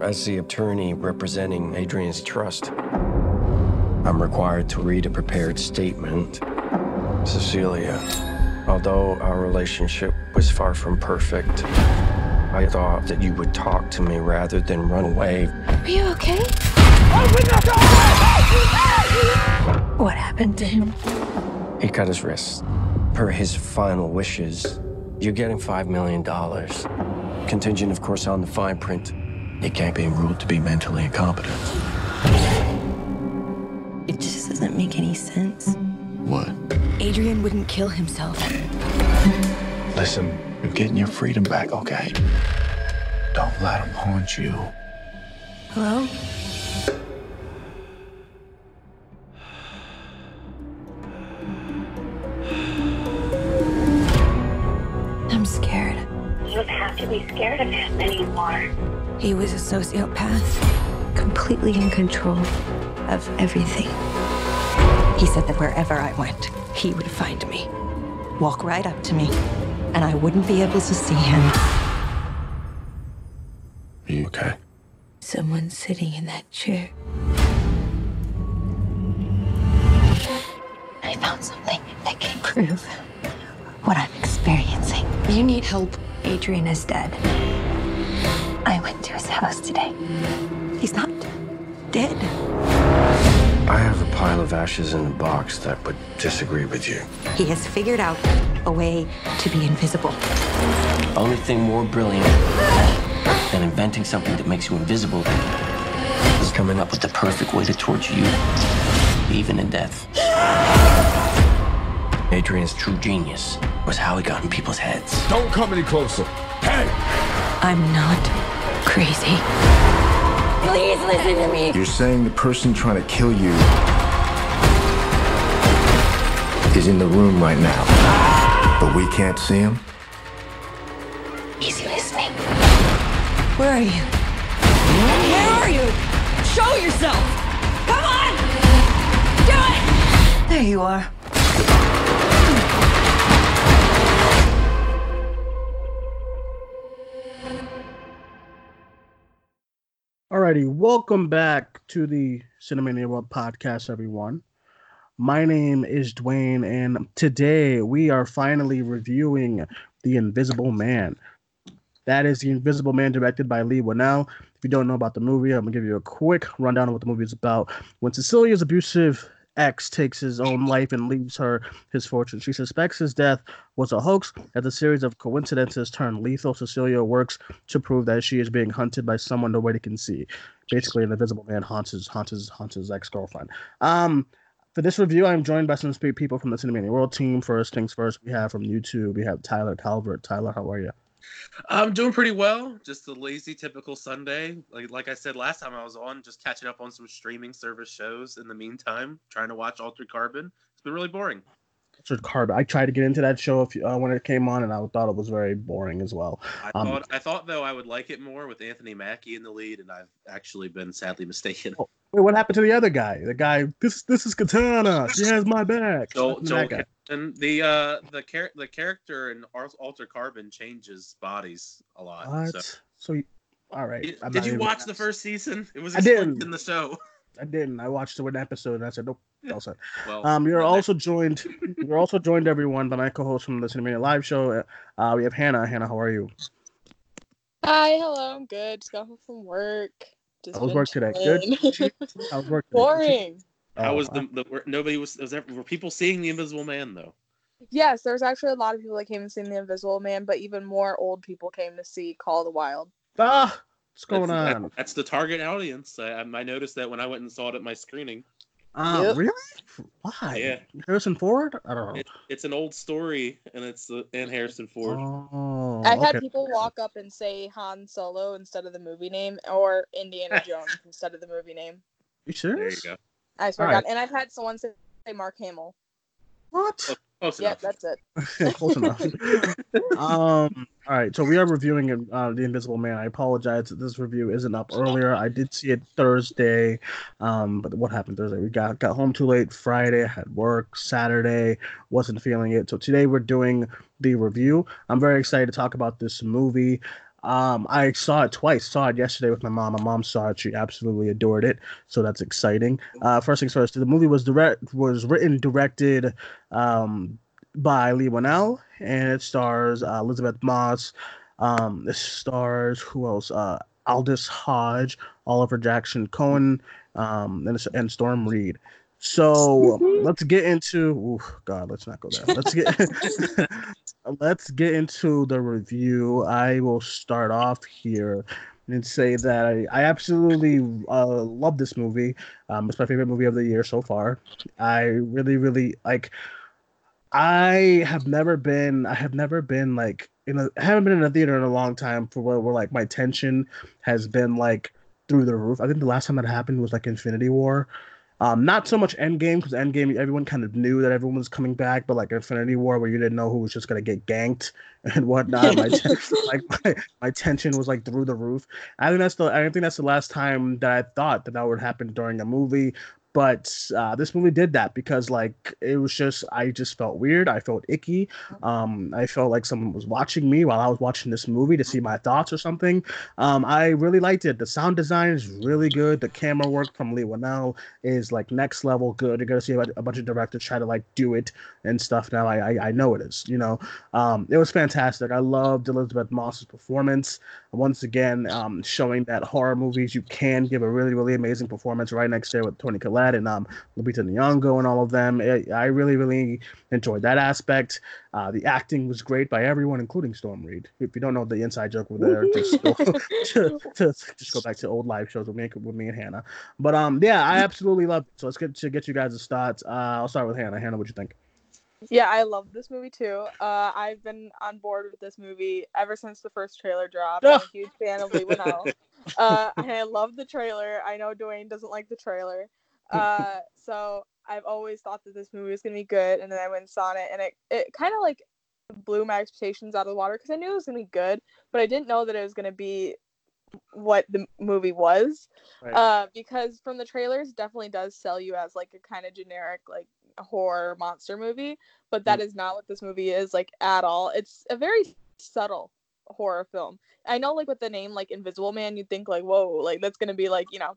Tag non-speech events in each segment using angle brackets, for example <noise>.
As the attorney representing Adrian's trust, I'm required to read a prepared statement. Cecilia, although our relationship was far from perfect, I thought that you would talk to me rather than run away. Are you okay? What happened to him? He cut his wrist. Per his final wishes, you're getting $5 million. Contingent, of course, on the fine print. He can't be ruled to be mentally incompetent. It just doesn't make any sense. What? Adrian wouldn't kill himself. Listen, you're getting your freedom back, okay? Don't let him haunt you. Hello? He was a sociopath, completely in control of everything. He said that wherever I went, he would find me, walk right up to me, and I wouldn't be able to see him. Are you okay? Someone sitting in that chair. I found something that can prove what I'm experiencing. You need help. Adrian is dead. I went to his house today. He's not dead. I have a pile of ashes in a box that would disagree with you. He has figured out a way to be invisible. Only thing more brilliant than inventing something that makes you invisible is coming up with the perfect way to torture you, even in death. Adrian's true genius was how he got in people's heads. Don't come any closer. Hey! I'm not crazy. Please listen to me. You're saying the person trying to kill you is in the room right now, but we can't see him? He's listening. Where are you? Where are you? Show yourself! Come on! Do it! There you are. Alrighty, welcome back to the Cinemania World podcast, everyone. My name is Duane, and today we are finally reviewing The Invisible Man. That is The Invisible Man, directed by Leigh Whannell. If you don't know about the movie, I'm gonna give you a quick rundown of what the movie is about. When Cecilia's abusive ex takes his own life and leaves her his fortune, she suspects his death was a hoax. As a series of coincidences turn lethal, Cecilia works to prove that she is being hunted by someone nobody can see. Basically, an invisible man haunts his haunts his haunts his ex girlfriend. Um, for this review, I'm joined by some people from the Cinemania World team. First things first, we have from YouTube, we have Tyler Calvert. Tyler, how are you? I'm doing pretty well. Just a lazy, typical Sunday. Like like I said last time I was on, just catching up on some streaming service shows. In the meantime, trying to watch Altered Carbon. It's been really boring. Richard Carbon. I tried to get into that show if, uh, when it came on, and I thought it was very boring as well. I Um, thought I thought though I would like it more with Anthony Mackie in the lead, and I've actually been sadly <laughs> mistaken. Oh, Wait, what happened to the other guy? The guy, this this is Katana. She has my back. Joel, What happened to Joel that and the uh the char- the character in Al- Altered Carbon changes bodies a lot. What? So. So, you, all right. Did, did you watch gonna the first season? It was I didn't. in the show. <laughs> I didn't. I watched one episode and I said, nope. All set. Well, Um, you're well, also <laughs> joined. You're also joined, everyone, by my co-host from the Cinemania Live Show. Uh, we have Hannah. Hannah, how are you? Hi, hello, I'm good. Just got home from work. Just How was been work today? Good? chilling. <laughs> was work? today? Boring. How Oh, was the, the were- nobody was, was there, were people seeing the Invisible Man though? Yes, there's actually a lot of people that came and seen The Invisible Man, but even more old people came to see Call of the Wild. Ah, what's going That's- on? that- that's the target audience. I, I noticed that when I went and saw it at my screening. Uh, Yep. really? Why? Yeah. Harrison Ford? I don't know. It, it's an old story, and it's uh, and Harrison Ford. Oh, I had okay. people walk up and say Han Solo instead of the movie name, or Indiana <laughs> Jones instead of the movie name. You sure? there you go. I swear to Alright. God. And I've had someone say say Mark Hamill. What? Close Yep, enough. that's it. <laughs> Close enough. <laughs> um. All right. So we are reviewing uh, the Invisible Man. I apologize that this review isn't up earlier. I did see it Thursday. Um. But what happened Thursday? We got got home too late. Friday I had work. Saturday wasn't feeling it. So today we're doing the review. I'm very excited to talk about this movie. Um, I saw it twice. Saw it yesterday with my mom. My mom saw it. She absolutely adored it. So that's exciting. Uh, first things first. The movie was direct was written directed um, by Leigh Whannell, and it stars uh, Elizabeth Moss. Um, it stars who else? Uh, Aldis Hodge, Oliver Jackson Cohen, um, and, and Storm Reid. So let's get into. Ooh, God, let's not go there. Let's get. <laughs> <laughs> let's get into the review. I will start off here and say that I, I absolutely uh, love this movie. Um, it's my favorite movie of the year so far. I really, really like. I have never been. I have never been like in a. I haven't been in a theater in a long time for where, where like my tension has been like through the roof. I think the last time that happened was like Infinity War. Um, not so much Endgame because Endgame everyone kind of knew that everyone was coming back, but like Infinity War where you didn't know who was just gonna get ganked <laughs> and whatnot. my, <laughs> ten- like my, my tension was like through the roof. I think that's the I think that's the last time that I thought that that would happen during a movie but uh, this movie did that because like it was just i just felt weird i felt icky um, i felt like someone was watching me while i was watching this movie to see my thoughts or something. Um, i really liked it. The sound design is really good. The camera work from Leigh Whannell is like next level good. You're gonna see a, a bunch of directors try to like do it and stuff now. I i, I know it is you know? Um, it was fantastic. I loved elizabeth moss's performance once again um, showing that horror movies you can give a really really amazing performance right next there with Toni Collette and um, Lupita Nyong'o and all of them. It, I really, really enjoyed that aspect. Uh, the acting was great by everyone, including Storm Reid. If you don't know the inside joke over there, just go, <laughs> <laughs> to, to, just go back to old live shows with me, with me and Hannah. But um, yeah, I absolutely love it. So let's get to get you guys' thoughts. Uh, I'll start with Hannah. Hannah, what you think? Yeah, I love this movie too. Uh, I've been on board with this movie ever since the first trailer dropped. I'm a <laughs> huge fan of Leigh Whannell. Uh, and I love the trailer. I know Duane doesn't like the trailer. Uh, <laughs> so I've always thought that this movie was gonna be good, and then I went and saw it, and it it kind of like blew my expectations out of the water because I knew it was gonna be good, but I didn't know that it was gonna be what the movie was. Right. Uh, because from the trailers, definitely does sell you as like a kind of generic like horror monster movie, but that mm. not what this movie is like at all. It's a very subtle horror film. I know like with the name like Invisible Man, you'd think like whoa, like that's gonna be like you know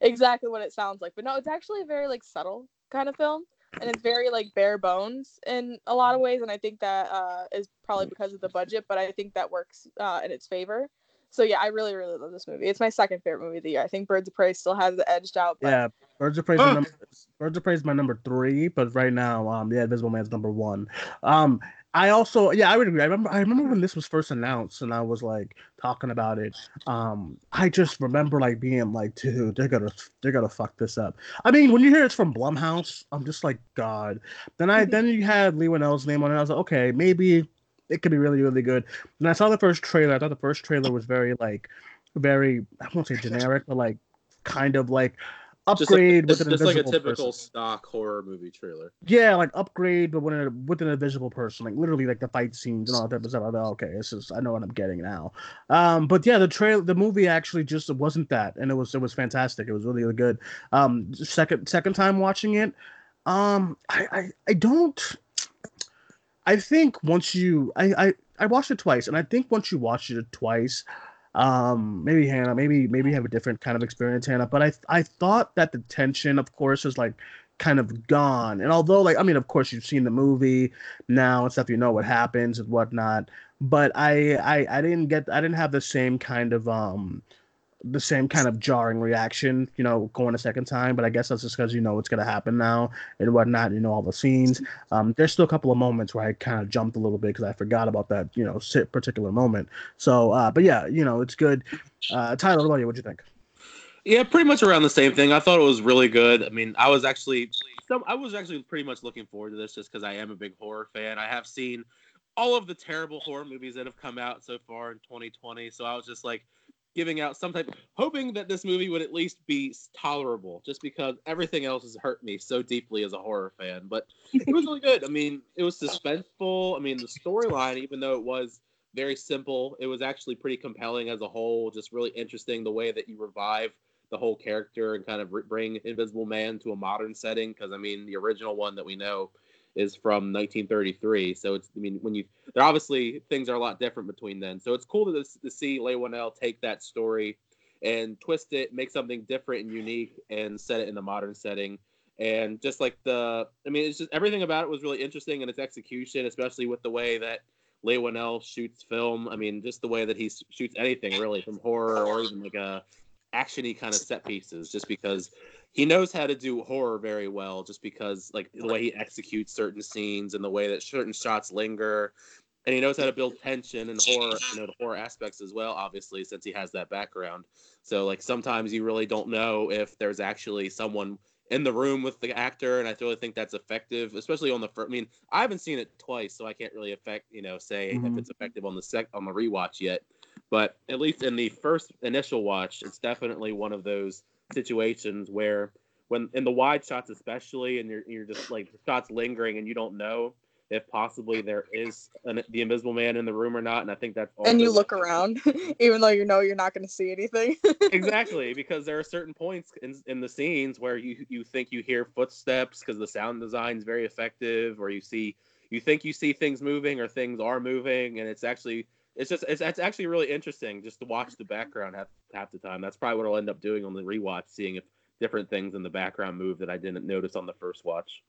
exactly what it sounds like. But no, it's actually a very like subtle kind of film, and it's very like bare bones in a lot of ways. And I think that uh, is probably because of the budget, but I think that works uh, in its favor. So yeah, I really really love this movie. It's my second favorite movie of the year. I think Birds of Prey still has it edged out. But... Yeah, Birds of Prey. number, Birds of Prey is my number three, but right now, um, yeah, Invisible Man's number one. Um, I also yeah I would agree. I remember I remember when this was first announced and I was like talking about it. Um, I just remember like being like, dude, they're gonna they're gonna fuck this up. I mean, when you hear it's from Blumhouse, I'm just like, God. Then I then you had Leigh Whannell's name on it. I was like, okay, maybe it could be really really good. And I saw the first trailer. I thought the first trailer was very like very I won't say generic, but like kind of like upgrade just like, with an just like a typical person. stock horror movie trailer. Yeah, like upgrade, but with an with an invisible person, like literally like the fight scenes and all that stuff. Like, okay, this is I know what I'm getting now. Um, but yeah, the trail, the movie actually just wasn't that, and it was it was fantastic. It was really really good. Um, second second time watching it, um, I I, I don't. I think once you I, I I watched it twice, and I think once you watch it twice, um maybe hannah maybe maybe have a different kind of experience hannah but i i thought that the tension of course is like kind of gone. And although like i mean of course you've seen the movie now and stuff you know what happens and whatnot but i i i didn't get i didn't have the same kind of um the same kind of jarring reaction, you know, going a second time. But I guess that's just because you know what's gonna happen now and whatnot. You know all the scenes. Um, there's still a couple of moments where I kind of jumped a little bit because I forgot about that, you know, particular moment. So, uh, but yeah, you know, it's good. Uh, Tyler, what about you? Think? Yeah, pretty much around the same thing. I thought it was really good. I mean, I was actually, I was actually pretty much looking forward to this just because I am a big horror fan. I have seen all of the terrible horror movies that have come out so far in 2020. So I was just like giving out some type, hoping that this movie would at least be tolerable, just because everything else has hurt me so deeply as a horror fan. But it was really good. I mean, it was suspenseful. I mean, the storyline, even though it was very simple, it was actually pretty compelling as a whole. Just really interesting the way that you revive the whole character and kind of bring Invisible Man to a modern setting. Because I mean, the original one that we know is from 1933. So it's I mean when you they're obviously things are a lot different between then. So it's cool to, to see Whannell take that story and twist it, make something different and unique, and set it in the modern setting. And just like the, I mean, it's just everything about it was really interesting in its execution, especially with the way that Leigh Whannell shoots film. I mean, just the way that he shoots anything really, from horror or even like a actiony kind of set pieces, just because he knows how to do horror very well. Just because like the way he executes certain scenes and the way that certain shots linger, and he knows how to build tension and horror, you know, the horror aspects as well. Obviously, since he has that background. So like sometimes you really don't know if there's actually someone in the room with the actor, and I really think that's effective, especially on the first. I mean, I haven't seen it twice, so I can't really affect, you know, say mm-hmm. if it's effective on the sec on the rewatch yet. But at least in the first initial watch, it's definitely one of those situations where, when in the wide shots especially, and you're you're just like the shots lingering, and you don't know if possibly there is an, the Invisible Man in the room or not. And I think that's and you look around, <laughs> even though you know you're not going to see anything. <laughs> exactly, because there are certain points in, in the scenes where you you think you hear footsteps because the sound design is very effective, or you see you think you see things moving or things are moving, and it's actually it's just it's, it's actually really interesting just to watch the background half half the time. That's probably what I'll end up doing on the rewatch, seeing if different things in the background move that I didn't notice on the first watch.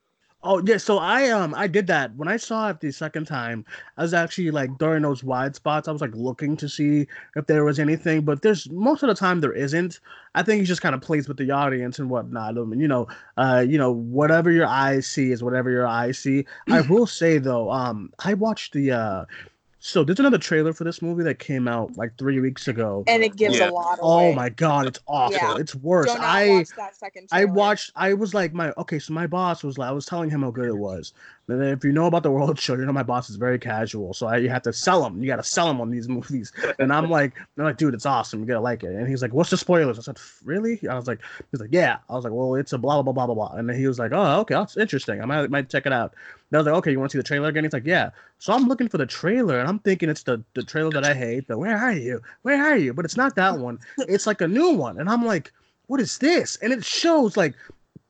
Oh yeah, so I um I did that when I saw it the second time. I was actually like during those wide spots, I was like looking to see if there was anything, but there's most of the time there isn't. I think he just kind of plays with the audience and whatnot. I mean, you know, uh, you know, whatever your eyes see is whatever your eyes see. I <clears throat> will say though, um, I watched the uh so there's another trailer for this movie that came out like three weeks ago, and it gives yeah. a lot. Oh away. Oh my god, it's awful! Yeah. It's worse. I watch I watched. I was like my okay. So my boss was like, I was telling him how good it was. And if you know about the World Show, you know my boss is very casual, so I, you have to sell him. You got to sell him on these movies. And I'm like, I'm like, dude, it's awesome. You gotta like it. And he's like, what's the spoilers? I said, really? I was like, he's like, yeah. I was like, well, it's a blah blah blah blah blah. And then he was like, oh, okay, that's interesting. I might might check it out. And I was like, okay, you want to see the trailer again? He's like, yeah. So I'm looking for the trailer, and I'm thinking it's the the trailer that I hate. Where are you? Where are you? But it's not that one. It's like a new one, and I'm like, what is this? And it shows like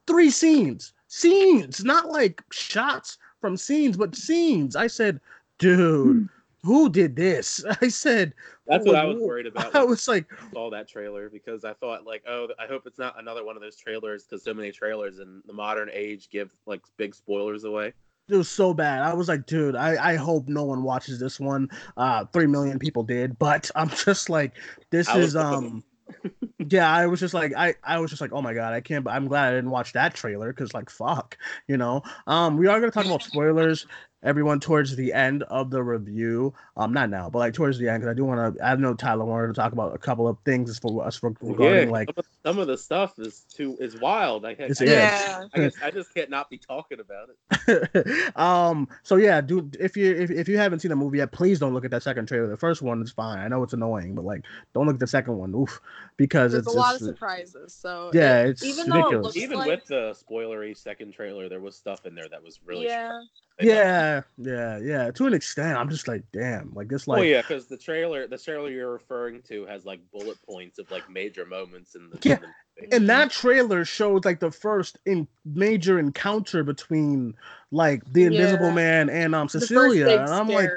three scenes, scenes, not like shots from scenes, but scenes. I said, dude, who did this? <laughs> I said, that's what I was worried about. <laughs> I was like, all that trailer because I thought like, oh, I hope it's not another one of those trailers because so many trailers in the modern age give like big spoilers away. It was so bad. I was like, dude, I, I hope no one watches this one. Uh, three million people did, but I'm <laughs> just like, this is um yeah, I was just like, I, I was just like, oh my god, I can't. But I'm glad I didn't watch that trailer because, like, fuck, you know. Um, we are gonna talk about spoilers everyone towards the end of the review. Um, not now, but like towards the end, because I do want to. I know Tyler wanted to talk about a couple of things for us for regarding yeah, like some of, some of, the stuff is too is wild. I, can't, yeah, I, guess, I just can't not be talking about it. <laughs> um. So yeah, dude, if you if, if you haven't seen the movie yet, please don't look at that second trailer. The first one is fine. I know it's annoying, but like, don't look at the second one. Oof, because There's it's a lot of surprises. So yeah, it's even ridiculous. even like... with the spoilery second trailer, there was stuff in there that was really yeah. Yeah, yeah, yeah. To an extent, I'm just like, damn, like this, like. Oh yeah, because the trailer, the trailer you're referring to has like bullet points of like major moments in the. Yeah, in the and that trailer shows like the first in major encounter between like the Invisible yeah. Man and um Cecilia, and I'm scare. like,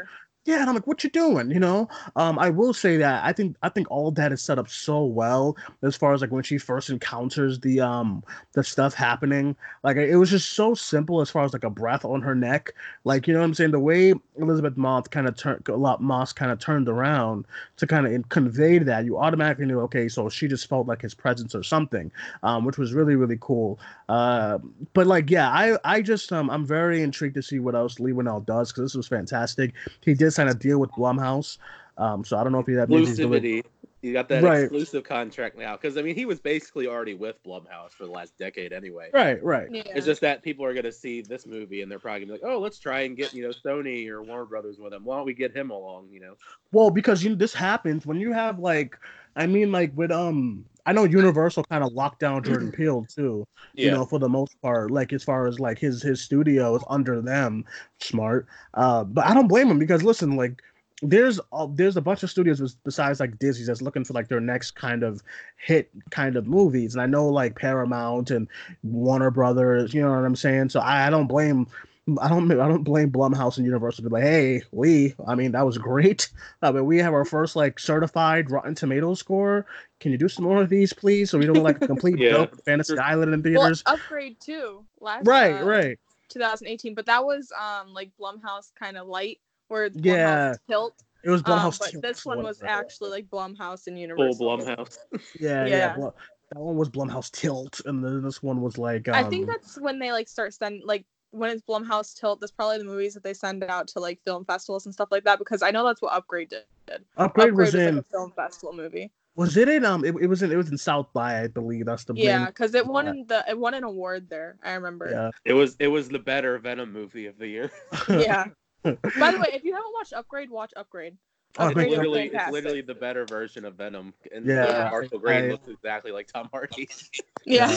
yeah, and I'm like, what you doing? You know, um, I will say that I think I think all that is set up so well as far as like when she first encounters the um the stuff happening. Like it was just so simple as far as like a breath on her neck. Like you know what I'm saying? The way elizabeth Moss kind of turned a lot Moss kind of turned around to kind of convey that, you automatically knew okay, so she just felt like his presence or something, um, which was really really cool. Uh, but like yeah, I I just um I'm very intrigued to see what else Leigh Whannell does because this was fantastic. He did sign a deal with Blumhouse. Um, so I don't know if he had exclusivity. You got that right. exclusive contract now because I mean he was basically already with Blumhouse for the last decade anyway. Right, right. Yeah. It's just that people are going to see this movie and they're probably going to be like, oh, let's try and get you know Sony or Warner Brothers with him. Why don't we get him along? You know. Well, because you know this happens when you have like, I mean, like with um I know Universal kind of locked down Jordan <clears throat> Peele too. Yeah. You know, for the most part, like as far as like his his studio is under them, smart. Uh, but I don't blame him because listen, like there's uh, there's a bunch of studios besides like Disney that's looking for like their next kind of hit kind of movies, and I know like Paramount and Warner Brothers, you know what I'm saying. So I, I don't blame I don't I don't blame Blumhouse and Universal to be like, hey, we, I mean, that was great. <laughs> I mean, we have our first like certified Rotten Tomatoes score. Can you do some more of these, please? So we don't like a complete <laughs> Yeah. joke with Fantasy Island in Well, theaters. upgrade too. Last right, uh, right. 2018, but that was um like Blumhouse kind of light, where Blumhouse Yeah. tilt. It was Um, Blumhouse. but this one was whatever. actually like Blumhouse and Full Universal. Blumhouse. <laughs> yeah, yeah. yeah. Blu- that one was Blumhouse Tilt, and then this one was like. Um, I think that's when they like start sending like when it's Blumhouse tilt. That's probably the movies that they send out to like film festivals and stuff like that because I know that's what Upgrade did. Upgrade, was in. like a film festival movie. Was it in? Um, it, it was in. It was in South by, I believe. That's the. Yeah, because it won Yeah. in the it won an award there. I remember. Yeah. It was it was the better Venom movie of the year. <laughs> Yeah. By the way, if you haven't watched Upgrade, watch Upgrade. Oh, it's Upgrade literally it's literally the better version of Venom. And Yeah. uh, Marshall Green I- looks exactly like Tom Hardy. <laughs> Yeah.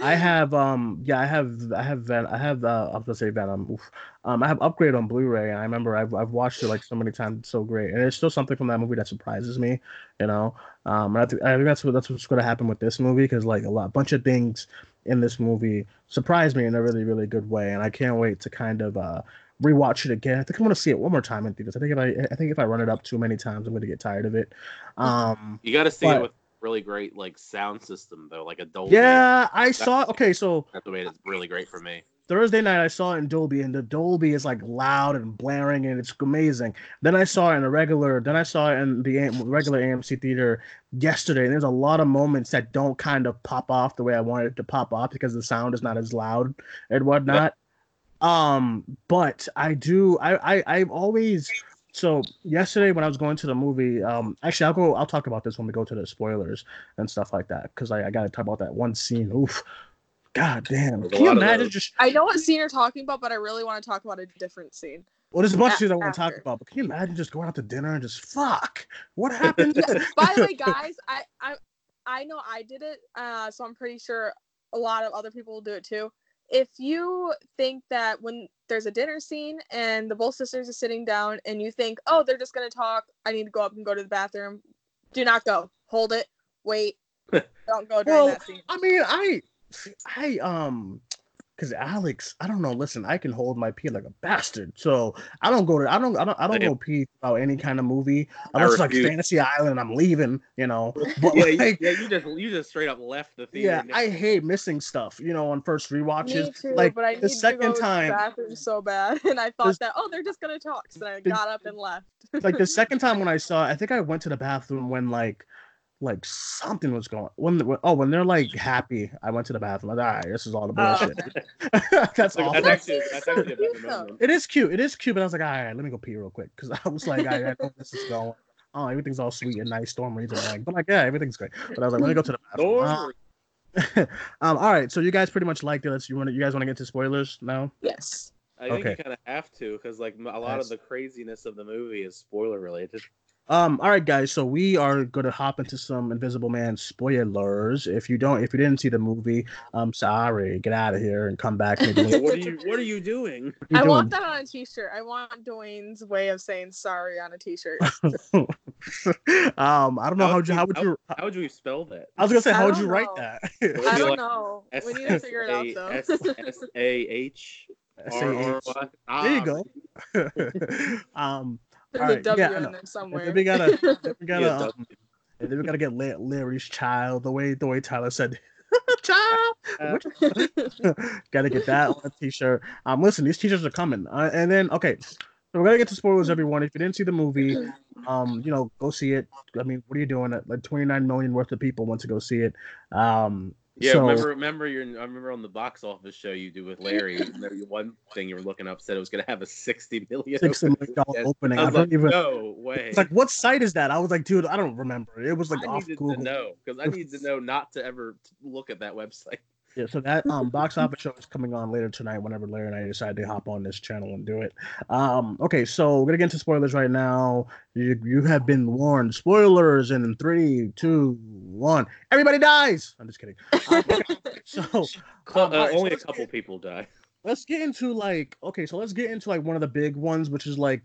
I have um yeah I have I have Ven- I have uh I was gonna say Venom Oof. um I have Upgrade on Blu-ray and I remember I've, I've watched it like so many times it's so great. And it's still something from that movie that surprises me you know? Um and I think I think that's what that's what's gonna happen with this movie because like a lot bunch of things in this movie surprise me in a really really good way and I can't wait to kind of uh rewatch it again. I think I'm gonna see it one more time in theaters. I think if I I think if I run it up too many times I'm gonna get tired of it. Um You got to see But- it with really great like sound system though, like a Dolby. yeah I saw okay so That's the way it's really great for me. Thursday night I saw it in Dolby, and the Dolby is like loud and blaring, and it's amazing. Then I saw it in a regular. Then I saw it in the regular AMC theater yesterday, and there's a lot of moments that don't kind of pop off the way I wanted it to pop off because the sound is not as loud and whatnot. Um, but I do. I I I've always. So yesterday when I was going to the movie, um, actually I'll go. I'll talk about this when we go to the spoilers and stuff like that because I, I got to talk about that one scene. Oof, god damn! Can you imagine just I know what scene you're talking about, but I really want to talk about a different scene. Well, there's a bunch of A- things I want to talk about, but can you imagine just going out to dinner and just fuck? What <laughs> happened? By the way, <laughs> guys, I I I know I did it, uh, so I'm pretty sure a lot of other people will do it too. If you think that when there's a dinner scene and the both sisters are sitting down and you think, oh, they're just gonna talk, I need to go up and go to the bathroom. Do not go. Hold it. Wait. <laughs> Don't go during well, that scene. I mean, I, I um, because Alex, I don't know. Listen, I can hold my pee like a bastard, so I don't go to, I don't, I don't, I don't Same. go pee about any kind of movie I unless it's like. Fantasy Island. I'm leaving, you know. <laughs> But yeah, you, like, yeah, you just you just straight up left the theater. yeah, I hate missing stuff, you know, on first rewatches. Me too, like but I the need second to go time, to the bathroom so bad, <laughs> and I thought There's- that oh they're just gonna talk, so I The- got up and left. like the second <laughs> time when I saw it, I think I went to the bathroom when like like something was going when, when oh when they're like happy I went to the bathroom like all right this is all the Oh, bullshit okay. <laughs> that's Like, all that's actually That's that's actually a better cute, though. moment. it is cute it is cute but I was like all right let me go pee real quick because I was like I, I know this is going oh everything's all sweet and nice storm reads like but like yeah everything's great but I was like let me go to the <laughs> bathroom Don't um, <laughs> um all right so you guys pretty much liked it let's you want you guys want to get to spoilers now Yes. I think Okay. you kind of have to because like a lot Yes. of the craziness of the movie is spoiler related. Um, all right, guys. So we are gonna hop into some Invisible Man spoilers. If you don't, if you didn't see the movie, I'm sorry. Get out of here and come back. Maybe <laughs> what are you What are you doing? What are I you want that on a t-shirt. I want Duane's way of saying sorry on a t-shirt. <laughs> um, I don't know how would you, how would you? How would you spell that? I was gonna say, how would don't you write that? I don't like know. We need to figure it out though. S S A H R R S-A-H. Y. There you Ah, go. <laughs> um, There's All right, W yeah, I in there and somewhere. then we gotta, then we <laughs> gotta, yeah, um, and then we gotta get Larry's child. The way, the way Tyler said, <laughs> child. Uh, <laughs> Gotta get that on a t-shirt. Um, listen, these t-shirts are coming. Uh, and then, okay, so we're gonna get to spoilers, everyone. If you didn't see the movie, <clears throat> um, you know, go see it. I mean, what are you doing? Like 29 million worth of people want to go see it. Um, Yeah, so, remember, remember your. I remember on the box office show you do with Larry. one thing you were looking up said it was going to have a sixty million. sixty million dollar opening. I I, don't like, even. no way. It's like, what site is that? I was like, dude, I don't remember. It was like I off Google. to know because I <laughs> need to know not to ever look at that website. Yeah, so that um box office show is coming on later tonight whenever Larry and I decide to hop on this channel and do it. Um okay, so we're gonna get into spoilers right now. You you have been warned. Spoilers in three, two, one. Everybody dies. I'm just kidding. Um, okay, <laughs> so Cl- um, uh, alright, so only a couple get- people die. let's get into like okay, so let's get into like one of the big ones, which is like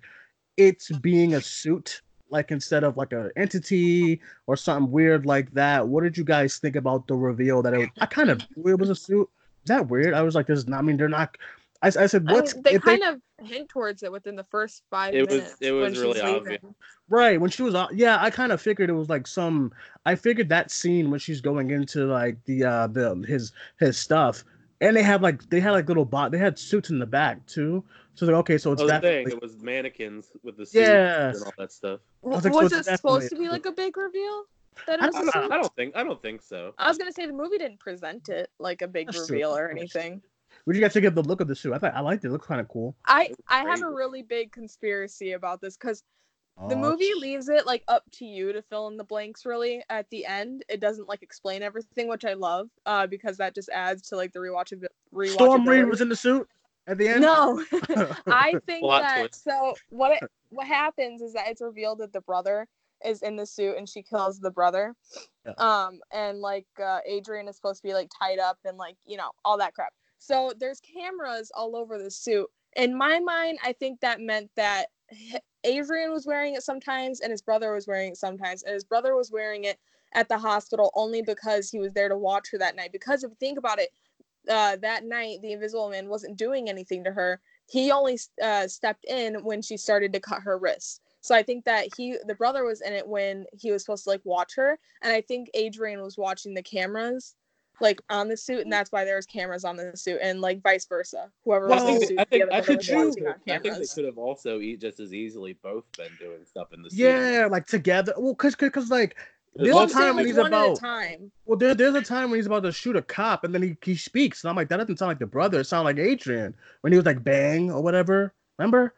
it's being a suit, like instead of like a entity or something weird like that. What did you guys think about the reveal that it? I kind of knew it was a suit. Is that weird? I was like, this. is not- I mean, they're not. I, I said, I what's mean, they if they- kind of hint towards it within the first five It was- minutes. it was when she's really obvious. Right when she was, out- yeah, I kind of figured it was like some. I figured that scene when she's going into like the uh the his his stuff, and they had like they had like little bot. They had suits in the back too. So like okay, so it's Oh, the thing, definitely it was mannequins with the suits Yeah. and all that stuff. was Was, so it supposed to be like a big reveal? That it I was don't a suit? I don't think I don't think so. I was gonna say the movie didn't present it like a big That's true. reveal or anything. What do you guys think of the look of the suit? I thought I liked it. It looked kind of cool. I I have a really big conspiracy about this because the Oh, movie leaves it like up to you to fill in the blanks. Really, at the end, it doesn't like explain everything, which I love, uh, because that just adds to like the rewatch rewatchability. Storm Reid was in the suit at the end. No, <laughs> I think that so what it, what happens is that it's revealed that the brother is in the suit and she kills the brother. Yeah. Um and like uh, Adrian is supposed to be like tied up and like you know all that crap. So there's cameras all over the suit. In my mind, I think that meant that h- Adrian was wearing it sometimes and his brother was wearing it sometimes and his brother was wearing it at the hospital only because he was there to watch her that night. Because if you think about it, uh, that night the Invisible Man wasn't doing anything to her. He only uh, stepped in when she started to cut her wrist. So I think that he, the brother, was in it when he was supposed to like watch her, and I think Adrian was watching the cameras, like on the suit, and mm-hmm. that's why there was cameras on the suit, and like vice versa. Whoever Well, was in the I think, suit, I think, the other I brother think, was they could- I think they could have also e- just as easily both been doing stuff in the suit. Yeah, like together. Well, cause, cause like there's Well, a I'm saying, time when he's one at a about. time. Well, there, there's a time when he's about to shoot a cop, and then he, he speaks, and I'm like, that doesn't sound like the brother. It sounded like Adrian when he was like bang or whatever. Remember?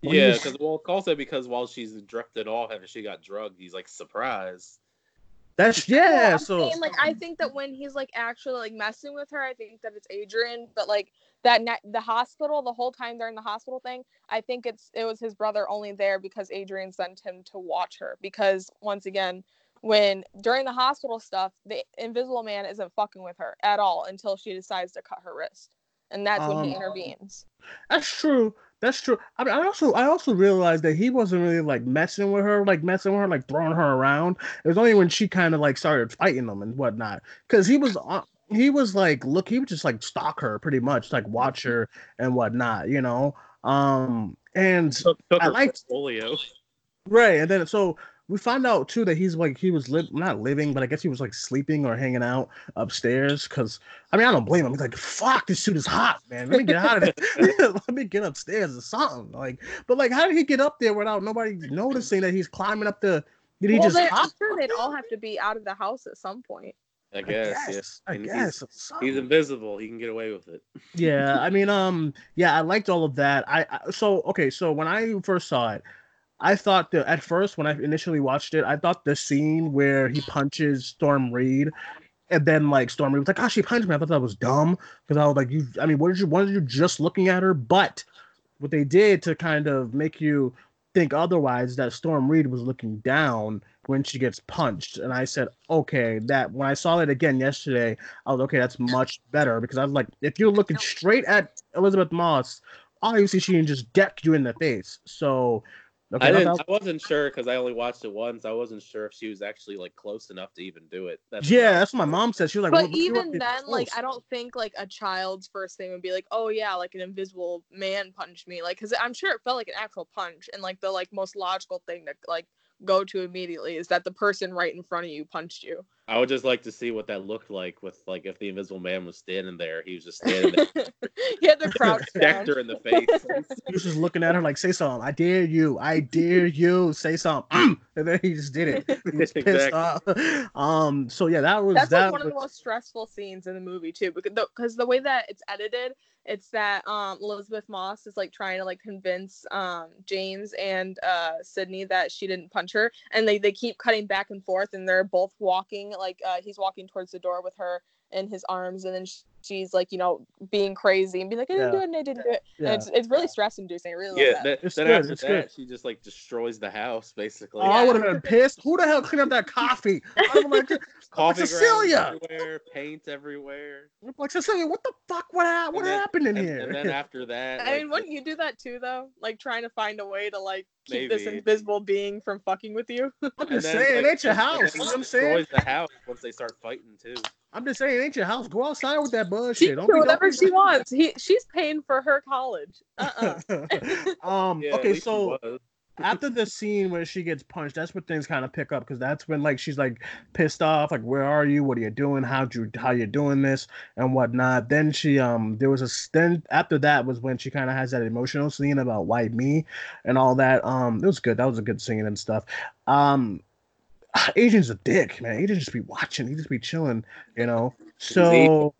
When he Yeah, was- because well, also because while she's drifted off after she got drugged, he's like surprised. That's yeah. So saying, like I think that when he's like actually like messing with her, I think that it's Adrian. But like that night, the hospital, the whole time during the hospital thing, I think it's it was his brother only there because Adrian sent him to watch her. Because once again, when during the hospital stuff, the Invisible Man isn't fucking with her at all until she decides to cut her wrist, and that's when he Um, intervenes. That's true. That's true. I mean, I also I also realized that he wasn't really like messing with her, like messing with her, like throwing her around. It was only when she kind of like started fighting him and whatnot. Because he was on, he was like, look, he would just like stalk her pretty much, like watch her and whatnot, you know. Um, and Took, took I liked- portfolio. right, and then so we find out too that he's like he was li- not living, but I guess he was like sleeping or hanging out upstairs. Because I mean, I don't blame him. He's like, "Fuck, this suit is hot, man. Let me get out of there. <laughs> <laughs> Let me get upstairs or something." Like, but like, how did he get up there without nobody noticing that he's climbing up the? Did he well, just? I'm sure they'd all have to be out of the house at some point. I I guess. yes. I And guess. He's, something. he's invisible. He can get away with it. yeah i mean um yeah i liked all of that I, I so okay so when i first saw it i thought that at first when i initially watched it i thought the scene where he punches storm Reid and then like storm Reid was like oh she punched me i thought that was dumb because i was like you i mean what did you what did you just looking at her but what they did to kind of make you think otherwise that storm Reid was looking down when she gets punched and i said okay that when i saw it again yesterday I was okay. That's much better because I was like, if you're looking straight at Elizabeth Moss, obviously she can just deck you in the face. So, okay, I didn't. I wasn't sure because I only watched it once. I wasn't sure if she was actually like close enough to even do it. That's yeah, that's what my mom said. She was like, but "Well, even weren't then, like. I don't think like a child's first thing would be like, oh yeah, like an invisible man punched me, like because I'm sure it felt like an actual punch, and like the like most logical thing to like go to immediately is that the person right in front of you punched you. I would just like to see what that looked like with like if the Invisible Man was standing there. He was just <laughs> standing there, he had to crouch <laughs> down. her in the face. <laughs> he was just looking at her like, say something. I dare you. I dare you. Say something. and then he just did it. He was pissed Exactly. off. Um. So yeah, that was That's that. like one of the most stressful scenes in the movie too, because the, cause the way that it's edited, it's that um Elizabeth Moss is like trying to like convince um James and uh Sydney that she didn't punch her, and they they keep cutting back and forth, and they're both walking like uh he's walking towards the door with her in his arms, and then she's like you know being crazy and being like I didn't Yeah. do it, and I didn't do it. Yeah. And it's it's really stress inducing. Really yeah. love that. That, It's then good, after it's that, good. she just like destroys the house basically. Oh, I would have been pissed. Who the hell cleaned up that coffee? <laughs> I'm like, Coffee Cecilia. everywhere, paint everywhere. I'm like Cecilia, what the fuck? What, ha- what then- happened in and, here? and then <laughs> after that, I like, mean, wouldn't you do that too, though? Like trying to find a way to like keep this invisible being from fucking with you. <laughs> I'm just then, saying, it ain't your house. You know what I'm saying? destroys the house once they start fighting too. I'm just saying, ain't your house? Go outside with that She bullshit. can Don't do whatever don't she wants. He she's paying for her college. Uh uh <laughs> um. Yeah, okay, so after the scene where she gets punched, that's when things kind of pick up because that's when like she's like pissed off, like where are you? What are you doing? How'd you how you doing this and whatnot. Then she um there was a then after that was when she kind of has that emotional scene about why me and all that. Um, it was good. That was a good scene and stuff. Um, <sighs> Adrian's a dick, man. He just be watching. He just be chilling, you know. So.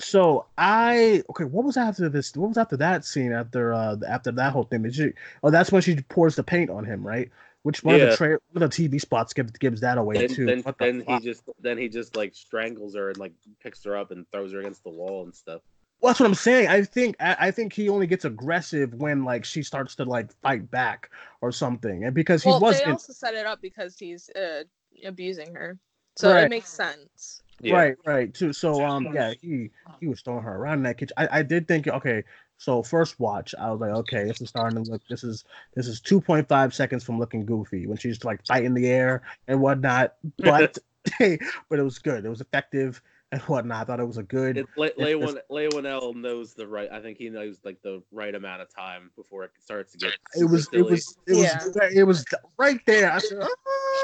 So I okay. What was after this? What was after that scene? After uh after that whole thing? Did she? Oh, that's when she pours the paint on him, right? Which one of the tra- one of the TV spots gives gives that away Then, too? then, the then he just then he just like strangles her and like picks her up and throws her against the wall and stuff. Well, that's what I'm saying. I think I, I think he only gets aggressive when like she starts to like fight back or something, and because he well, they wasn't also set it up because he's uh, abusing her, so Right. it makes sense. Right, right. Too. So um, yeah, he he was throwing her around in that kitchen. I, I did think okay. So first watch, I was like, okay, this is starting to look. This is this is two point five seconds from looking goofy when she's like fighting the air and whatnot. But hey, <laughs> <laughs> but it was good. It was effective and whatnot. I thought it was a good. It's Le- it's- Leywin Leywinell knows the right. I think he knows like the right amount of time before it starts to get. it was it silly. was it was it was right there. I said, Cause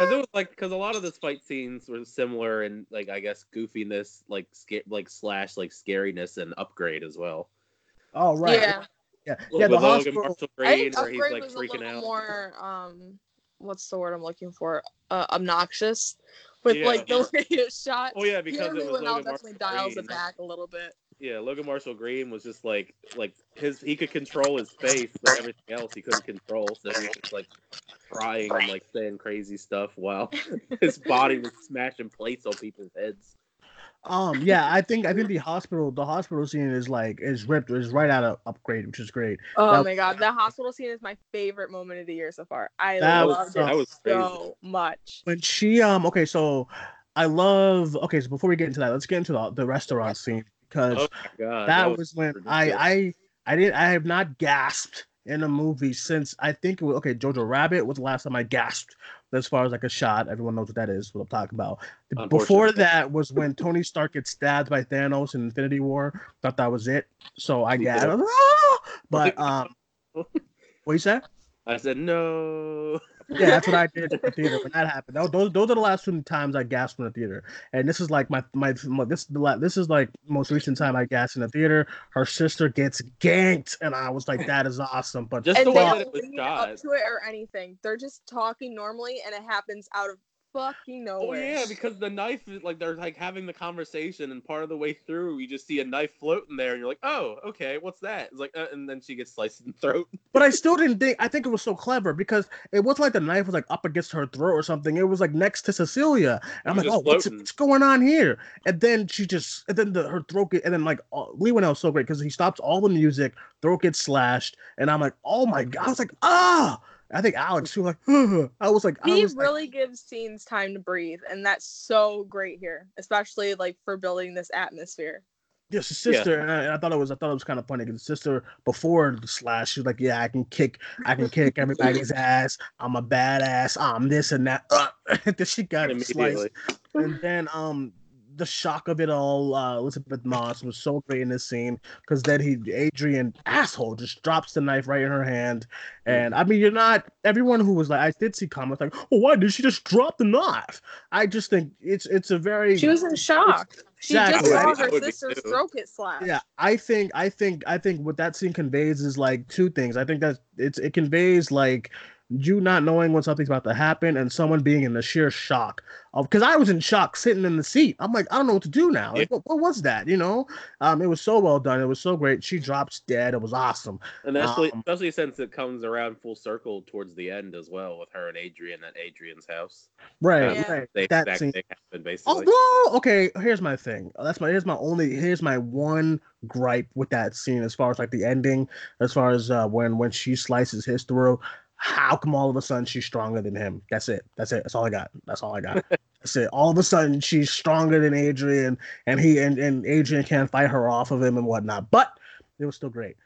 "Ah." it was like because a lot of the fight scenes were similar and like I guess goofiness, like sca- like slash like scariness and upgrade as well. oh right, Yeah, yeah, With yeah. The Logan hospital. Marshall I Green, think where he's upgrade like was a freaking little out. more um, what's the word I'm looking for? Uh, obnoxious with Yeah. like the way it's shot. Oh yeah, because it was Logan definitely dials Green. it back a little bit. Yeah, Logan Marshall Green was just like like his he could control his face, but everything else he couldn't control. So he was just like crying and like saying crazy stuff while <laughs> his body was smashing plates on people's heads. Um, yeah, I think I think the hospital the hospital scene is like is ripped is right out of upgrade, which is great. Oh That- my god, the hospital scene is my favorite moment of the year so far. I That was- loved that it was so much. when she um okay so i love okay so before we get into that let's get into the, the restaurant scene because Oh god, that, was, when i ridiculous. i i didn't i have not gasped in a movie since i think it was okay jojo rabbit was the last time i gasped as far as like a shot. Everyone knows what that is what i'm talking about. Before that was when <laughs> tony stark gets stabbed by thanos in infinity war. Thought that was it. So i gasped. Too. "Ah!" but <laughs> um what you said I said no. Yeah, that's what I did in the theater when that happened. Those, those, those are the last two times I gasped in the theater, and this is like my my, my this the la- this is like most recent time I gasped in the theater. Her sister gets ganked, and I was like, that is awesome. But Just And the they way that don't it was lead up to it or anything. They're just talking normally and it happens out of fucking no. Oh yeah, because the knife is like they're like having the conversation, and part of the way through, you just see a knife floating there, and you're like, "Oh, okay, what's that?" It's like, uh, and then she gets sliced in the throat. <laughs> but I still didn't think. I think it was so clever because it wasn't like the knife was like up against her throat or something. It was like next to Cecilia, and I'm was like, oh, what's, what's going on here? And then she just, and then the, her throat, get, and then like uh, Leigh Whannell's so great because he stops all the music, throat gets slashed, and I'm like, oh my god! I was like, ah. I think Alex, she was like, I was like, I He was like, really gives scenes time to breathe, and that's so great here, especially like for building this atmosphere. Yes, his sister, and, I, and I thought it was, I thought it was kind of funny because his sister before the slash, she was like, "Yeah, I can kick, I can kick everybody's ass. I'm a badass. I'm this and that." Uh, <laughs> then she got sliced, and then um, the shock of it all, uh, Elizabeth Moss was so great in this scene because then he, Adrian, asshole, just drops the knife right in her hand, and I mean, you're not everyone who was like, I did see comments like, "Oh, why did she just drop the knife?" I just think it's it's a very She was in shock. She Exactly. just saw her sister's throat get slashed. yeah i think i think i think what that scene conveys is like two things i think that it's it conveys like you not knowing when something's about to happen and someone being in the sheer shock of because i was in shock sitting in the seat i'm like i don't know what to do now like, what, what was that you know um it was so well done it was so great she drops dead it was awesome And especially, Um, especially since it comes around full circle towards the end as well with her and Adrian at Adrian's house. right Yeah. right They that that scene happened basically. Although, okay, here's my thing. That's my here's my only here's my one gripe with that scene as far as like the ending, as far as uh, when when she slices his throat. How come all of a sudden she's stronger than him? That's it. That's it. That's all I got. That's all I got. That's it. All of a sudden she's stronger than Adrian, and he and, and Adrian can't fight her off of him and whatnot. But it was still great.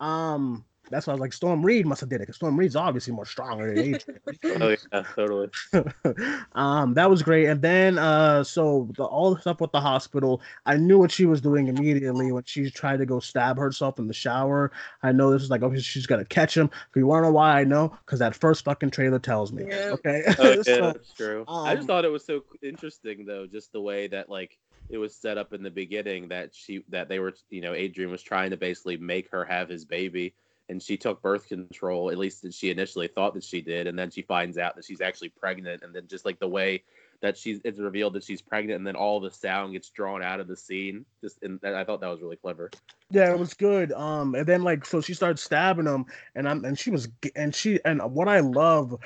Um, That's why I was like, Storm Reid must have did it because Storm Reid's obviously more stronger than Adrian. <laughs> Oh yeah, totally. <laughs> um, that was great. And then, uh, so the, all the stuff with the hospital, I knew what she was doing immediately when she tried to go stab herself in the shower. I know this is like, okay, she's gonna catch him. You wanna know why I know? Because that first fucking trailer tells me. Yeah. Okay. Oh, <laughs> yeah, So, that's true. I just um, thought it was so interesting though, just the way that like it was set up in the beginning that she that they were you know Adrian was trying to basically make her have his baby and she took birth control at least that she initially thought that she did and then she finds out that she's actually pregnant and then just like the way that she's it's revealed that she's pregnant and then all the sound gets drawn out of the scene just and I thought that was really clever. Yeah, it was good. Um, and then like so she starts stabbing him, and I'm and she was and she and what I love,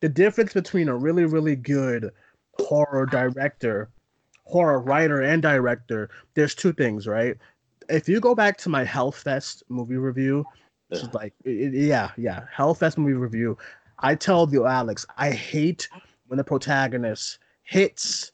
the difference between a really really good horror director, horror writer and director. There's two things, right? If you go back to my Hellfest movie review, which like it- it- yeah yeah Hellfest movie review, I tell you Alex, I hate when the protagonist hits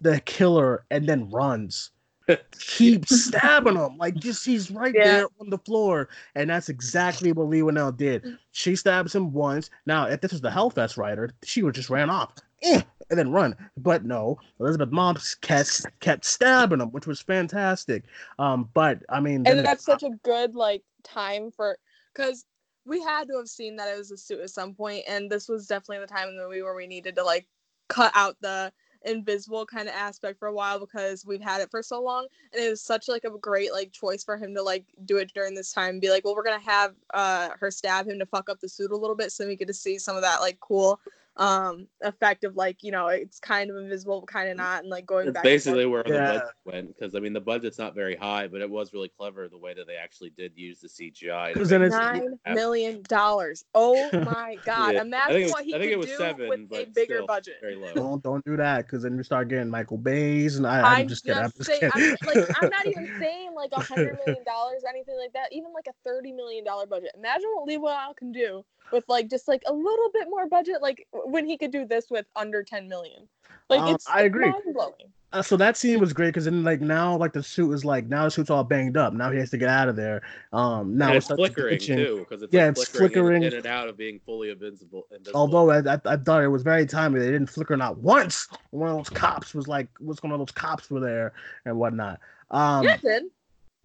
the killer and then runs <laughs> keep stabbing him. Like just he's right Yeah. there on the floor. And that's exactly what Leigh Whannell did. She stabs him once. Now, if this was the Hellfest writer, she would just ran off. Eh, and then run. But no, Elizabeth Moss kept kept stabbing him, which was fantastic. Um, but I mean then and that's cop- such a good like time for because we had to have seen that it was a suit at some point and this was definitely the time in the movie where we needed to like cut out the invisible kind of aspect for a while because we've had it for so long and it was such like a great like choice for him to like do it during this time be like well we're gonna have uh her stab him to fuck up the suit a little bit so we get to see some of that like cool um effect of like you know it's kind of invisible kind of not and like going It's back basically where Yeah. the budget went because I mean the budget's not very high, but it was really clever the way that they actually did use the CGI. to 'Cause then it's- it Nine happen. million dollars. Oh <laughs> my god! Yeah. I Imagine think it was- what he I think could it was do seven, with a bigger still, budget. very low. don't don't do that because then you start getting Michael Bay's and I, I'm, I'm just kidding. I'm just saying, kidding. I'm, like, I'm not even <laughs> saying like a hundred million dollars, or anything like that. Even like a thirty million dollar budget. Imagine what Leigh Whannell can do with like just like a little bit more budget. Like when he could do this with under ten million. Like Um, it's I agree. mind blowing. Uh, so that scene was great because then like now like the suit is like now the suit's all banged up. Now he has to get out of there. Um now and it it's flickering glitching. too because it's Yeah, like it's flickering, in- flickering. In, and out of being fully invincible. invisible. Although I, I, I thought it was very timely, they didn't flicker not once. One of those cops was like, "What's going on?" Those cops were there and whatnot. Um, yeah, it did.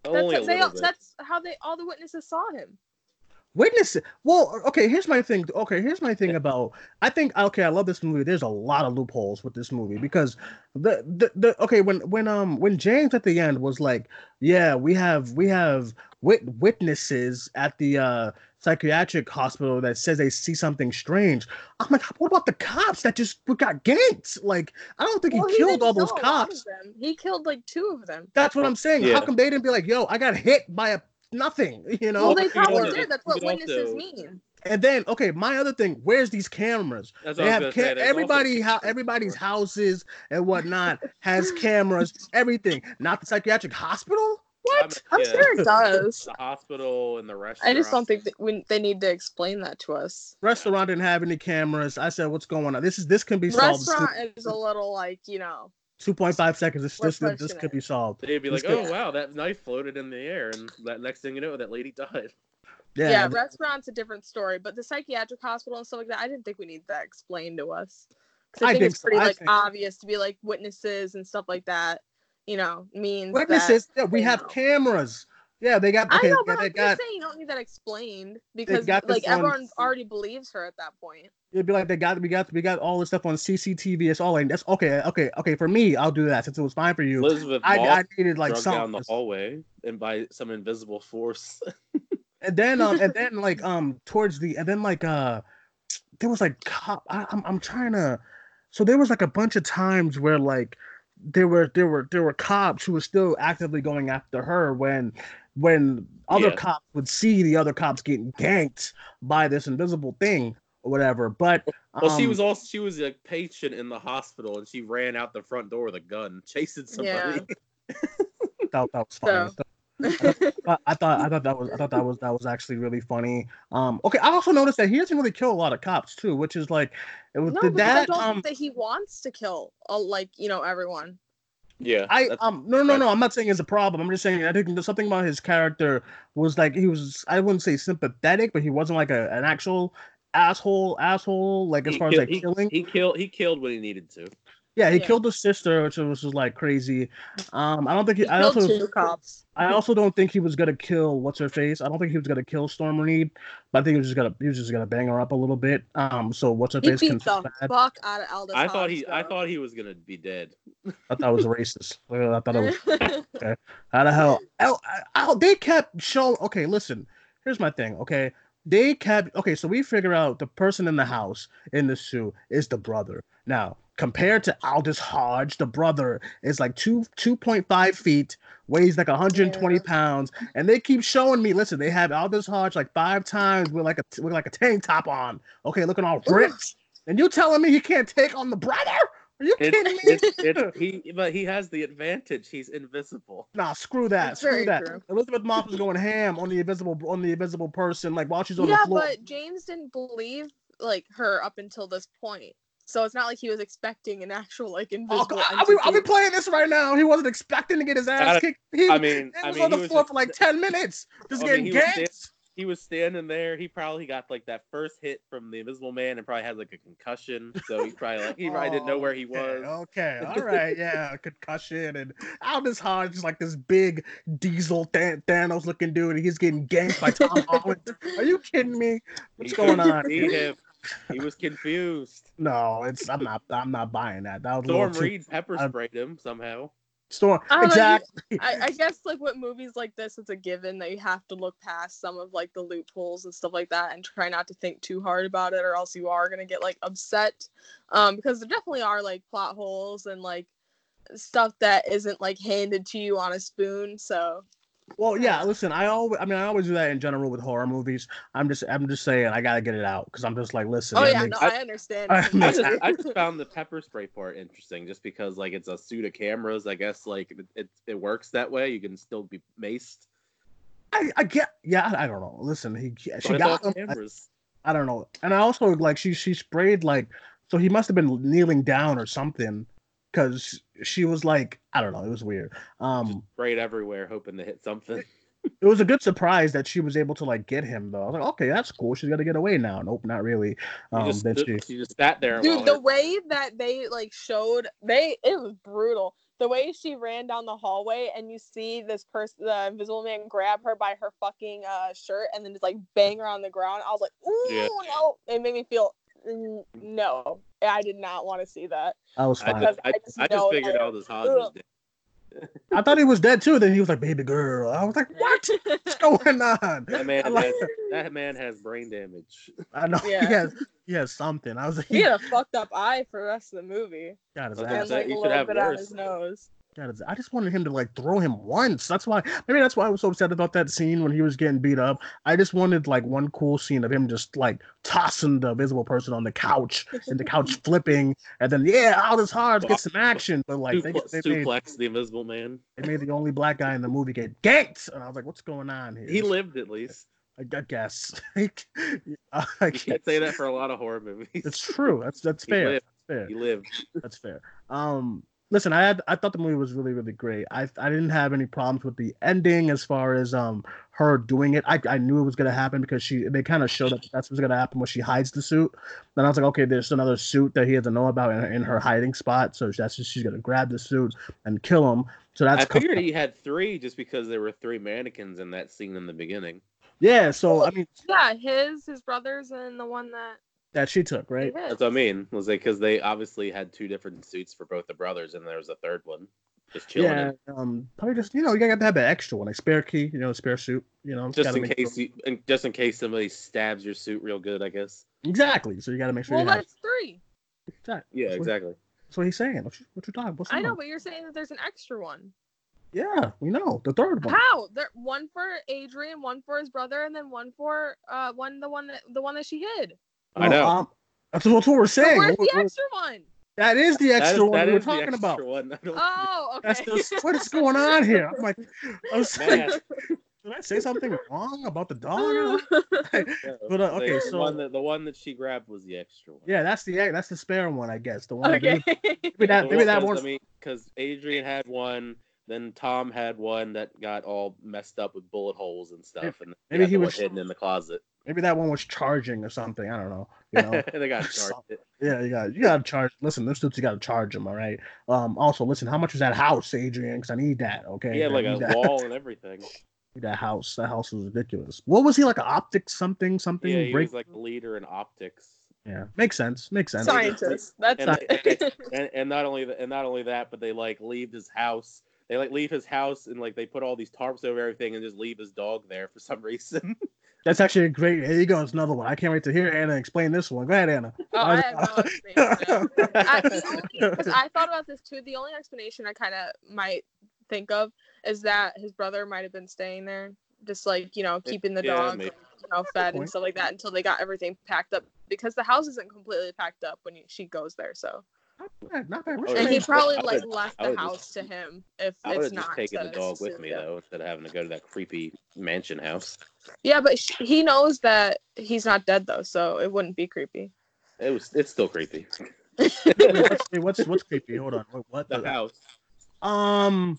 only That's, a they, bit. that's how they all the witnesses saw him. Witness. Well, okay. Here's my thing. Okay, here's my thing about. I think okay. I love this movie. There's a lot of loopholes with this movie because the the, the okay when when um when James at the end was like, yeah, we have we have wit- witnesses at the uh psychiatric hospital that says they see something strange. I'm like, what about the cops that just got ganked? Like, I don't think Well, he killed didn't all those kill a lot of cops. them. He killed like two of them. That's what I'm saying. Yeah. How come they didn't be like, yo, I got hit by a nothing, <laughs> you know? Well, they you could probably also- did. That's what witnesses also- mean. and then, okay, my other thing, where's these cameras? That's They have ca- say, there's also everybody, how cameras everybody's houses and whatnot has <laughs> cameras, everything. Not the psychiatric hospital. What? I'm Yeah. sure it does. The hospital and the restaurant. I just don't think that we, they need to explain that to us. Restaurant didn't have any cameras. I said, what's going on? This is this can be solved. Restaurant is a little like you know. Two point five seconds. This We're this this, could it. be solved. They'd be like, This "Oh wow, that knife floated in the air," and that next thing you know, that lady died. Yeah. Yeah, restaurant's a different story, but the psychiatric hospital and stuff like that, I didn't think we need that explained to us. 'Cause I I think think it's pretty I like think- obvious to be like witnesses and stuff like that. You know, means Witnesses. That Yeah, we have know. cameras. Yeah, they got. I Okay, know, yeah, but they I'm got. just saying you don't need that explained because got this like on- everyone already believes her at that point. It'd be like they got we got we got all this stuff on CCTV. It's all like that's okay, okay, okay. For me, I'll do that since it was fine for you. Elizabeth I, Moss I needed like drug down the hallway and by some invisible force. <laughs> And then um and then like um towards the and then like uh there was like cop I, I'm I'm trying to so there was like a bunch of times where like there were there were there were cops who were still actively going after her when when other Yeah. cops would see the other cops getting ganked by this invisible thing or whatever. But well, she um, was also she was a patient in the hospital, and she ran out the front door with a gun, <laughs> chasing somebody. <laughs> that, that was funny. So- I thought I thought that was I thought that was that was actually really funny. Um, okay, I also noticed that he doesn't really kill a lot of cops too, which is like it was no, did because I that don't um think that he wants to kill uh, like you know everyone. Yeah. I um no no no I'm not saying it's a problem. I'm just saying I think something about his character was like he was I wouldn't say sympathetic, but he wasn't like a, an actual asshole asshole like as he far as like he- killing. He killed. He killed when he needed to. Yeah, he Yeah. killed his sister, which was just like crazy. Um, I don't think he, He I killed also two cops. I also don't think he was gonna kill what's her face. I don't think he was gonna kill Storm Reid, but I think he was just gonna he was just gonna bang her up a little bit. Um, so what's her He face beat can the bad. fuck out of Aldis. I thought he. Hodge, I thought he was gonna be dead. I thought it was racist. I thought it was <laughs> How the hell? Oh, oh, they kept showing. Okay, listen. Here's my thing. Okay, they kept. Okay, so we figure out the person in the house in the suit is the brother. Now, compared to Aldis Hodge, the brother is like two two point five feet, weighs like 120 Yeah. pounds, and they keep showing me. Listen, they have Aldis Hodge like five times with like a with like a tank top on. Okay, looking all ripped, and you telling me he can't take on the brother? Are you It, kidding me? it, it, <laughs> he, but he has the advantage. He's invisible. Nah, screw that. That's Screw that. true. Elizabeth Moss was going ham on the invisible on the invisible person, like while she's on yeah, the floor. but James didn't believe like her up until this point. So it's not like he was expecting an actual like Oh, invisible. I'll, be, I'll playing this right now. He wasn't expecting to get his ass kicked. He, I mean, he I was mean, on the floor just- for like ten minutes, just I getting mean, he was ganked. he was standing there. He probably got like that first hit from the Invisible Man and probably had like a concussion. So he probably like he probably didn't know <laughs> oh, where he was. Oh, Okay, okay. <laughs> all right, yeah, concussion and Aldis Hodge is like this big diesel Than- Thanos looking dude, and he's getting ganked by Tom <laughs> Holland. Are you kidding me? What's He going on? see him. He was confused. <laughs> No, it's I'm not I'm not buying that. That was a Storm little too- Reid pepper I'm- sprayed him somehow. Storm I don't know, exactly. I, I guess like with movies like this, it's a given that you have to look past some of like the loopholes and stuff like that, and try not to think too hard about it, or else you are gonna get like upset. Um, because there definitely are like plot holes and like stuff that isn't like handed to you on a spoon. So Well, yeah. Listen, I always, I mean, I always do that in general with horror movies. I'm just, I'm just saying, I gotta get it out because I'm just like, listen. oh yeah, makes- no, I- I understand. I <laughs> I just. I just <laughs> found the pepper spray part interesting, just because like it's a suit of cameras. I guess like it, it, it works that way. You can still be maced. I, I get, yeah. I don't know. Listen, he, she But it's got all him. I, cameras. I don't know. And I also like she, she sprayed like, so he must have been kneeling down or something, because she was like, I don't know. It was weird. Um, Sprayed everywhere, hoping to hit something. <laughs> it was a good surprise that she was able to like get him though. I was like, okay, that's cool. She's gonna get away now. Nope, not really. You Um, just, then she, you just sat there. Dude, the her- way that they like showed they it was brutal. The way she ran down the hallway and you see this person, the invisible man, grab her by her fucking uh, shirt and then just like bang her on the ground. I was like, ooh, Yeah. no! It made me feel no. I did not want to see that. I was I fine. just, I, I just I just figured that- Aldis Hodge was dead. <laughs> I thought he was dead too. Then he was like, "Baby girl." I was like, "What? What's <laughs> going on?" That man, like- has, that man has brain damage. I know Yeah. he has he has something. I was like, he had a <laughs> fucked up eye for the rest of the movie got his Okay, and ass. so like he should little have bit on worse. his nose. Got his, I just wanted him to like throw him once. That's why maybe that's why I was so upset about that scene when he was getting beat up. I just wanted like one cool scene of him just like tossing the visible person on the couch and the couch <laughs> flipping, and then yeah, Aldis Hodge get some action. But like they, Suplex, they, made, suplex the Invisible Man. they made the only black guy in the movie get ganked, and I was like, what's going on here? He lived at least. I, I guess. <laughs> I can't can't say that for a lot of horror movies. It's true. That's that's He fair. lived. That's fair. He lived. That's fair. Um, listen, I had I thought the movie was really really great. I I didn't have any problems with the ending as far as um her doing it. I, I knew it was gonna happen because she they kind of showed up that's what's gonna happen when she hides the suit. Then I was like, okay, there's another suit that he doesn't know about in, in her hiding spot, so that's just she's gonna grab the suit and kill him. So that's I com- he had three just because there were three mannequins in that scene in the beginning. yeah. So I mean Yeah, his his brothers and the one that that she took right. That's what I mean. Was like because they obviously had two different suits for both the brothers, and there was a third one just chilling. Yeah, in- um, probably just you know you gotta have an extra one, like spare key, you know, spare suit, you know, just in case sure- you, and just in case somebody stabs your suit real good, I guess. exactly. So you gotta make sure Well, you have. that's three. Exactly. Yeah, That's what- exactly. That's what he's saying. What you, what you talking? What's I the know, number? but you're saying that there's an extra one. Yeah, we know the third one. How? There one for Adrian, one for his brother, and then one for uh one the one that the one that she hid. I know. Um, that's, what, that's what we're So saying. where's What- the what- extra one? that is the That extra is- one that we were is the talking extra about. One. <laughs> Oh, okay. That's the, what is going on here? I'm like, I was Man, like, Did I say something wrong about the dog? <laughs> <laughs> But, uh, okay, the, so- one that, the one that she grabbed was the extra one. yeah, that's the that's the spare one, I guess. The one. okay. Maybe that The maybe one- that 'cause, one. I mean, because Adrian had one, then Tom had one that got all messed up with bullet holes and stuff, and maybe he was- hidden in the closet. Maybe that one was charging or something. I don't know. You know. <laughs> they got charged. it. Yeah, you got you got to charge. Listen, this dude's you got to charge him. All right. Um. Also, listen, how much was that house, Adrian? Because I need that. Okay. He had like need a that. wall and everything. <laughs> that house. That house was ridiculous. What was he like? An optics something something? Yeah, he break- was like the leader in optics. yeah. Makes sense. Makes sense. Scientist. That's And, and, <laughs> and, and not only that, and not only that, but they like leave his house. They like leave his house and like they put all these tarps over everything and just leave his dog there for some reason. That's actually a great. Here you go. It's another one. I can't wait to hear Hannah explain this one. Go ahead, Hannah. Oh, I have no <laughs> explanation. I, the only, 'cause I thought about this too. The only explanation I kind of might think of is that his brother might have been staying there, just like you know, keeping the Yeah, dog, maybe. you know, fed and stuff like that until they got everything packed up. Because the house isn't completely packed up when you, she goes there. So, Not bad. Not bad. And he probably I like would- left the house just- to him if I it's have just not taken the dog with me Cecilia. though, instead of having to go to that creepy mansion house. Yeah, but sh- he knows that he's not dead though, so it wouldn't be creepy. It was. It's still creepy. <laughs> Wait, what's, wait, what's what's creepy? Hold on. What? what The house. Um,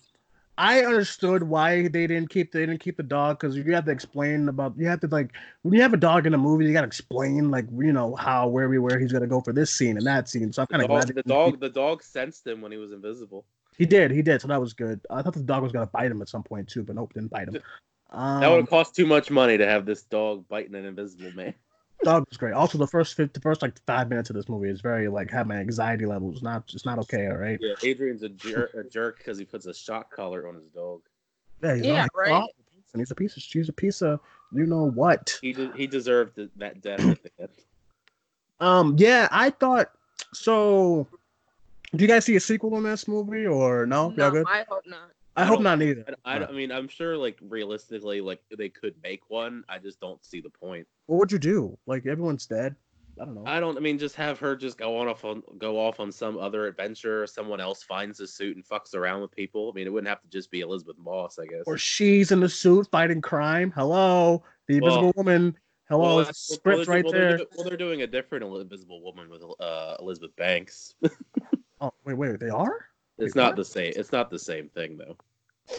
I understood why they didn't keep they didn't keep the dog because you have to explain about you have to like when you have a dog in a movie you got to explain like you know how where we where he's gonna go for this scene and that scene. So I'm kind of glad the dog. keep- The dog sensed him when he was invisible. he did he did so that was good. I thought the dog was gonna bite him at some point too, but nope, didn't bite him. Um, That would have cost too much money to have this dog biting an invisible man. Dog was great. Also, the first fif- the first like five minutes of this movie is very like have my anxiety levels. Not it's not okay. All right. Yeah, Adrian's a, jer- a jerk because he puts a shock collar on his dog. Yeah, he's Yeah, not- right. awful. And he's a piece of she's a piece of you know what. He de- he deserved th- that death at the end. Um, yeah, I thought so. Do you guys see a sequel in this movie or no? Y'all good? I hope not. I, I hope don't- either. I, I, I mean, I'm sure, like realistically, like they could make one. I just don't see the point. What would you do? Like everyone's dead. I don't know. I don't. I mean, just have her just go on off on go off on some other adventure. Someone else finds a suit and fucks around with people. I mean, it wouldn't have to just be Elizabeth Moss, I guess. or she's in the suit fighting crime. Hello, the Well- invisible woman. Hello, Well, well, script they're- right well, there. They're, well, they're doing a different Invisible Woman with uh, Elizabeth Banks. <laughs> Oh wait, wait, they are it's not the same. It's not the same thing though.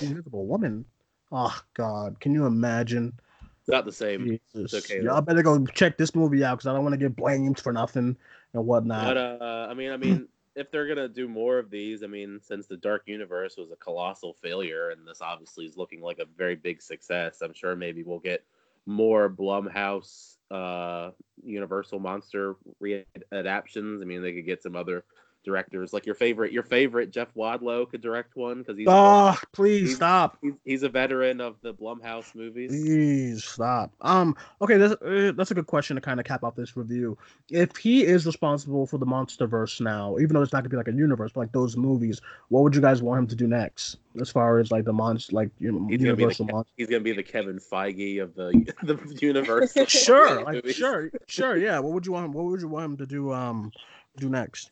Invisible woman. Oh God, can you imagine? It's not the same. Jesus. okay, Y'all though. better go check this movie out because I don't want to get blamed for nothing and whatnot. But uh, I mean, I mean, if they're gonna do more of these, I mean, since the Dark Universe was a colossal failure, and this obviously is looking like a very big success, I'm sure maybe we'll get more Blumhouse, uh, Universal monster readaptions. I mean, they could get some other directors, like your favorite, your favorite Jeff Wadlow could direct one because he's, oh, please he's- stop. he's he's a veteran of the Blumhouse movies. Please stop. Um. Okay, that's uh, that's a good question to kind of cap off this review. If he is responsible for the MonsterVerse now, even though it's not gonna be like a universe, but like those movies, what would you guys want him to do next? As far as like the monster, like you know, He's gonna be the Universal monster. he's gonna be the Kevin Feige of the <laughs> the <laughs> universe. Sure, <laughs> like movies. sure, sure, yeah. What would you want? What would you want him to do? Um, do next?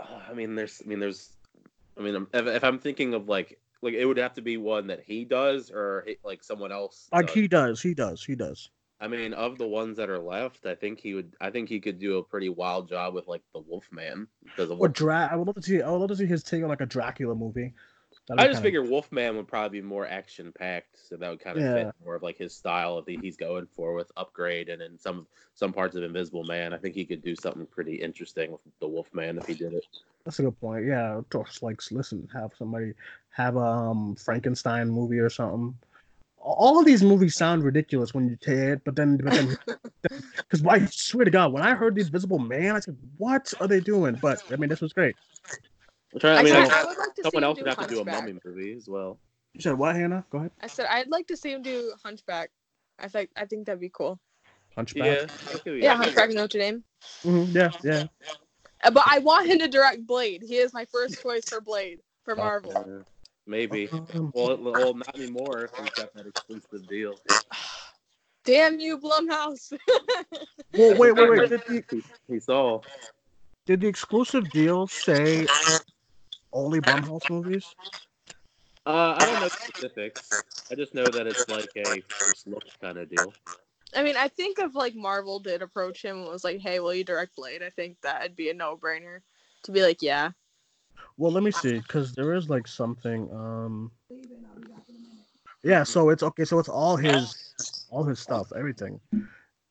Uh, I mean, there's, I mean, there's, I mean, if, if I'm thinking of like, like it would have to be one that he does or he- like someone else. Like does. he does, he does, he does. I mean, of the ones that are left, I think he would. I think he could do a pretty wild job with like the Wolfman because the Or Dra. I would love to see. I would love to see his take on like a Dracula movie. I just figure Wolfman would probably be more action packed, so that would kind of Yeah. fit more of like his style that he's going for with Upgrade and in some some parts of Invisible Man. I think he could do something pretty interesting with the Wolfman if he did it. That's a good point. Yeah, just like listen, have somebody have a um, Frankenstein movie or something. All of these movies sound ridiculous when you say it, but then, but then, <laughs> because I swear to God, when I heard the Invisible Man, I said, "What are they doing?" But I mean, this was great. I'm trying, I I, mean, said I- I would like to someone else do would have to do a mummy movie as well. You said what, Hannah? Go ahead. I said I'd like to see him do Hunchback. I think I think that'd be cool. Hunchback. Yeah, Yeah, Hunchback of Notre Dame. Mhm, yeah, yeah. Uh, But I want him to direct Blade. He is my first choice for Blade for Marvel. Uh, maybe. Um, Well, well, not anymore if he's got that exclusive deal. Damn you, Blumhouse. well, wait, wait, wait. <laughs> Did the, He, he saw. did the exclusive deal say only Blumhouse movies? Uh, I don't know specifics. I just know that it's like a first look kind of deal. I mean, I think if like Marvel did approach him and was like, "Hey, will you direct Blade?" I think that'd be a no-brainer to be like, "Yeah." Well, let me see, because there is like something. Um. Yeah, so it's okay. So it's all his, all his stuff, everything.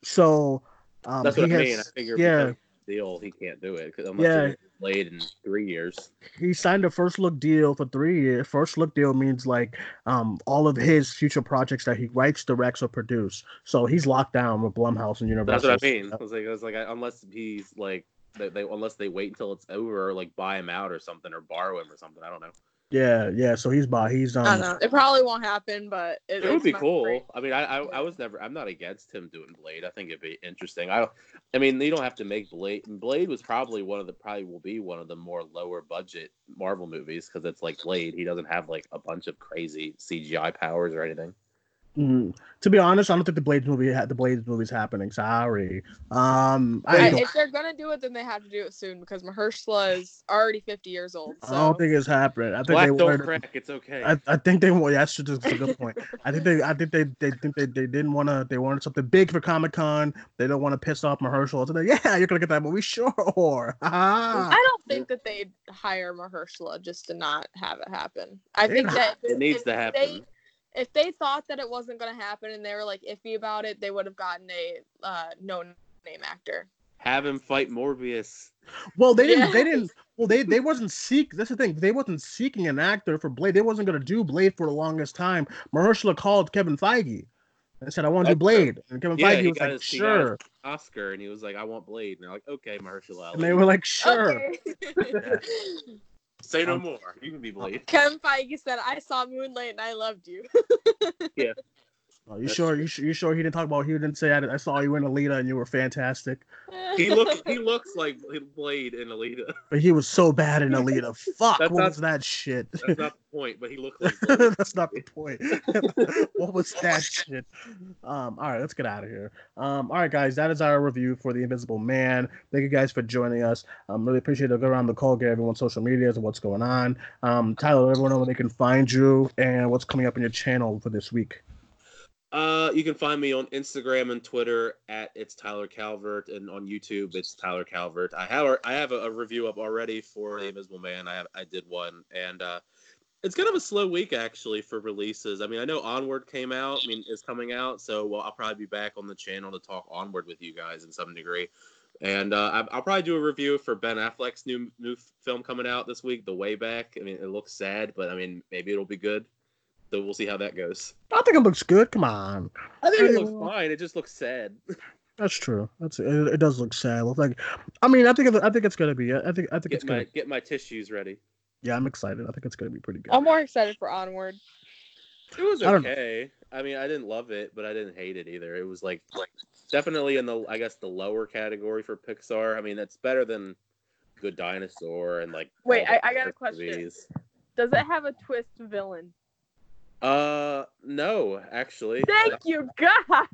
So, um, That's what he I has- mean. I figure yeah. because the deal he can't do it because unless Yeah. It's Blade in three years. he signed a first look deal for three years. First look deal means like um all of his future projects that he writes, directs, or produce. So he's locked down with Blumhouse and Universal. That's what I mean. I was like, I was like, I, unless he's like, they, they unless they wait until it's over, or like buy him out or something, or borrow him or something. I don't know. Yeah, yeah. So he's by he's I um don't know. It probably won't happen, but it, It would be cool. great- I mean, I, I I was never. I'm not against him doing Blade. I think it'd be interesting. I, I mean, you don't have to make Blade. Blade was probably one of the probably will be one of the more lower budget Marvel movies because it's like Blade. He doesn't have like a bunch of crazy CGI powers or anything. Mm, to be honest, I don't think the Blades movie had the Blades movie's happening. Sorry. Um I, I- if they're gonna do it, then they have to do it soon because Mahershala is already 50 years old. So. I don't think it's happening. I think Black they don't crack. It's okay. I, I think they want. Yeah, That's just a good point. I think they. I think they. They think they, they didn't want to. They wanted something big for Comic Con. They don't want to piss off Mahershala. So they, yeah, you're gonna get that movie, sure. Ah. <laughs> I don't think that they'd hire Mahershala just to not have it happen. I It think that it needs if to They, happen. If they thought that it wasn't going to happen and they were like iffy about it, they would have gotten a uh, no name actor. Have him fight Morbius. Well, they didn't. They didn't. Well, they they wasn't seek. That's the thing. They wasn't seeking an actor for Blade. They wasn't gonna do Blade for the longest time. Mahershala called Kevin Feige and said, "I want to do Blade." And Kevin Yeah, Feige he was like, his- he got his- "Sure." Oscar, and he was like, "I want Blade," and they're like, "Okay, Mahershala And they were like, <laughs> "Sure." Okay. <laughs> <laughs> Say no Um, more. You can be Blade." Kevin Feige said, "I saw Moonlight and I loved you." <laughs> Oh, you That's sure? You, su- you sure he didn't talk about? He didn't say, "I, I saw you in Alita and you were fantastic." <laughs> He looks. He looks like Blade in Alita. But he was so bad in <laughs> Alita. Fuck, That's what not- was that shit? That's not the point, but he looks like <laughs> Blade. That's not the point. what was that shit? Um, all right, let's get out of here. Um, all right, guys, that is our review for The Invisible Man. Thank you guys for joining us. Um, really appreciate it. Go around the call, get everyone's social medias and what's going on. Um, Tyler, let everyone know where they can find you and what's coming up in your channel for this week. Uh, you can find me on Instagram and Twitter at it's Tyler Calvert, and on YouTube it's Tyler Calvert. I have I have a, a review up already for The Invisible Man. I have I did one, and uh, it's kind of a slow week actually for releases. I mean, I know Onward came out. I mean, is coming out, so well, I'll probably be back on the channel to talk Onward with you guys in some degree. And uh, I'll probably do a review for Ben Affleck's new new film coming out this week, The Way Back. I mean, it looks sad, but I mean, maybe it'll be good. So we'll see how that goes. I think it looks good. Come on. I think it Yeah. looks fine. It just looks sad. That's true. That's it, it does look sad. Look like, I mean, I think I think it's gonna be. I think I think it's Get my gonna. get my tissues ready. Yeah, I'm excited. I think it's gonna be pretty good. I'm more excited for Onward. It was okay. I mean, I didn't love it, but I didn't hate it either. It was like like definitely in the I guess the lower category for Pixar. I mean, that's better than Good Dinosaur and like. Wait, I- I got a question. movies. Does it have a twist villain? Uh, no, actually. Thank you, God.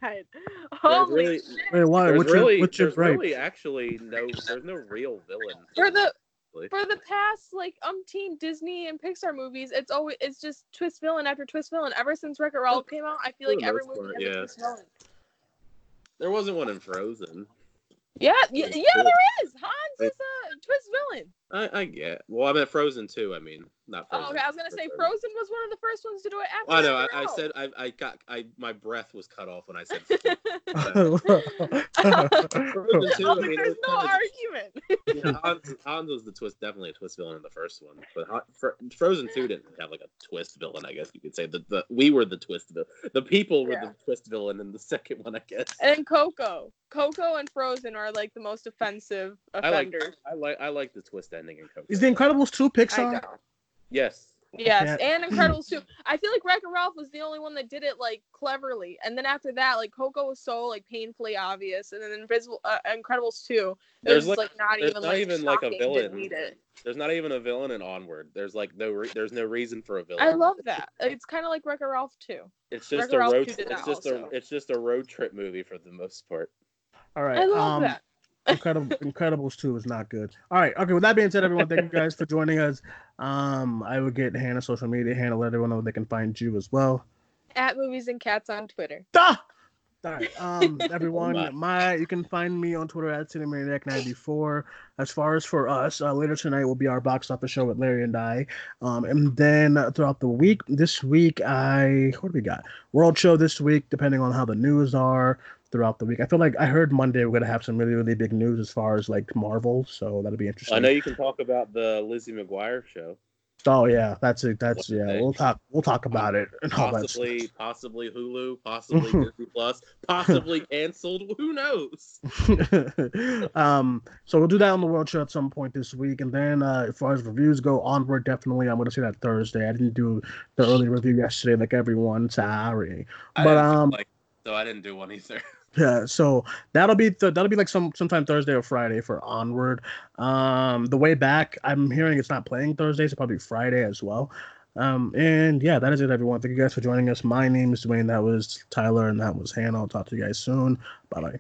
Holy really, shit. Wait, why? there's What's your really, what's your there's gripe? really actually no, there's no real villain. For the Really. for the past like umpteen Disney and Pixar movies, it's always it's just twist villain after twist villain. Ever since Wreck-It Ralph came out, I feel For like the every movie part, has yeah. a twist villain. There wasn't one in Frozen. Yeah, yeah, yeah, cool. there is. Hans is a twist villain. I, I get. Well, I meant Frozen too. I mean, not oh, Frozen. Oh, okay, I was gonna say Frozen. Frozen was one of the first ones to do it after. Well, I know. I, I said I, I got I my breath was cut off when I said <laughs> Frozen <laughs> too. I I was mean, like, there's was no kinda- argument. yeah, Hans, Hans was the twist, definitely a twist villain in the first one. But Han- Fro- Frozen Two didn't have like a twist villain. I guess you could say the, the we were the twist villain. The people were Yeah. the twist villain in the second one. I guess. and Coco, Coco and Frozen are like the most offensive offenders. I like offenders. I like I like the twist ending in Coco. Is The Incredibles two I, Pixar? don't. Yes. Yes, and Incredibles 2. I feel like Wreck-It Ralph was the only one that did it like cleverly, and then after that, like Coco was so like painfully obvious, and then Invisible uh, Incredibles 2. There's There's like- like, not there's even not like even, like, a villain. There's not even a villain in Onward. There's like no re- there's no reason for a villain. I love that. It's kind of like Wreck-It Ralph too. It's just Wreck-It a Ralph road. 2 did It's that just a it's just a road trip movie for the most part. All right. I love um, that. Incredible, Incredibles 2 is not good. All right. Okay. With that being said, everyone, thank you guys for joining us. Um, I will get Hannah's social media. Hannah, let everyone know they can find you as well. At movies and cats on Twitter. Ah! All right, um, <laughs> everyone, my. my you can find me on Twitter at cinemaniac94. As far as for us, uh, later tonight will be our box office show with Larry and I. Um, and then uh, throughout the week, this week I what do we got? World show this week, depending on how the news are throughout the week. I feel like I heard Monday we're gonna have some really really big news as far as like Marvel, so that'll be interesting. I know you can talk about the Lizzie McGuire show. Oh yeah, that's it. That's yeah. We'll talk. We'll talk about it. And all that Possibly, possibly Hulu, possibly <laughs> Disney Plus, possibly canceled. Who knows? <laughs> um, so we'll do that on the World Show at some point this week, and then uh, as far as reviews go, onward definitely. I'm gonna say that Thursday. I didn't do the early review yesterday, like everyone. Sorry, I but um, like, so I didn't do one either. <laughs> yeah. So that'll be th- that'll be like some sometime Thursday or Friday for onward. Um, the way back, I'm hearing it's not playing Thursday, so probably Friday as well. Um, and yeah, that is it, everyone. Thank you guys for joining us. My name is Duane. That was Tyler, and that was Hannah. I'll talk to you guys soon. Bye bye.